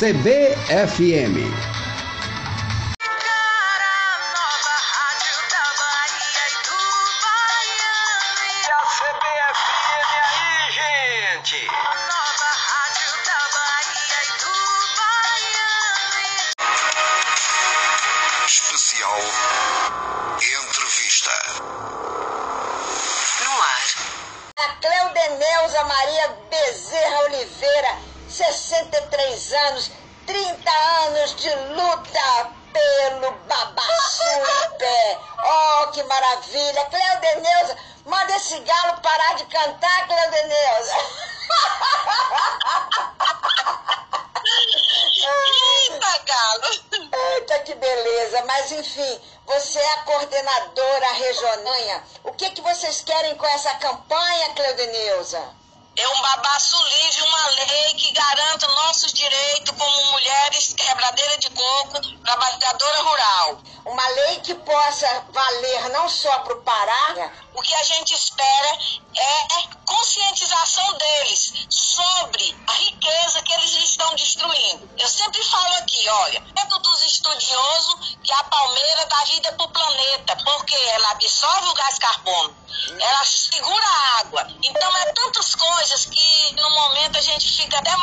CBFM. Especial Entrevista. No ar. A Cleudeneuza Maria Bezerra Oliveira, 63 anos, 30 anos de luta pelo pé. Oh, que maravilha! Cleudeneuza, manda esse galo parar de cantar, Cleudeneuza. Eita, galo! Eita, que beleza! Mas enfim, você é a coordenadora regional. O que, que vocês querem com essa campanha, Cleudeneuza? É um babaço livre, uma lei que garanta nossos direitos como mulheres quebradeira de coco, trabalhadora rural. Uma lei que possa valer não só para o Pará, O que a gente espera é conscientização deles sobre a riqueza que eles estão destruindo. Eu sempre falo aqui, olha, dentro dos estudiosos que a palmeira dá vida para o planeta, porque ela absorve o gás carbono, ela segura a água. Então é tantas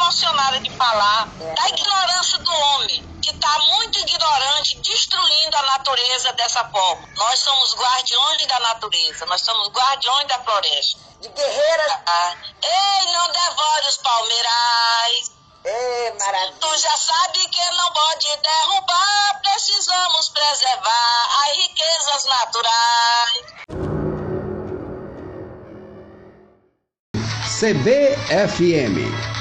emocionada de falar da ignorância do homem, que está muito ignorante, destruindo a natureza dessa forma. Nós somos guardiões da natureza, nós somos guardiões da floresta. de guerreiras. Ah, Ei, não devore os palmeirais. Ê, maravilha! Tu já sabe que não pode derrubar, precisamos preservar as riquezas naturais. CBFM.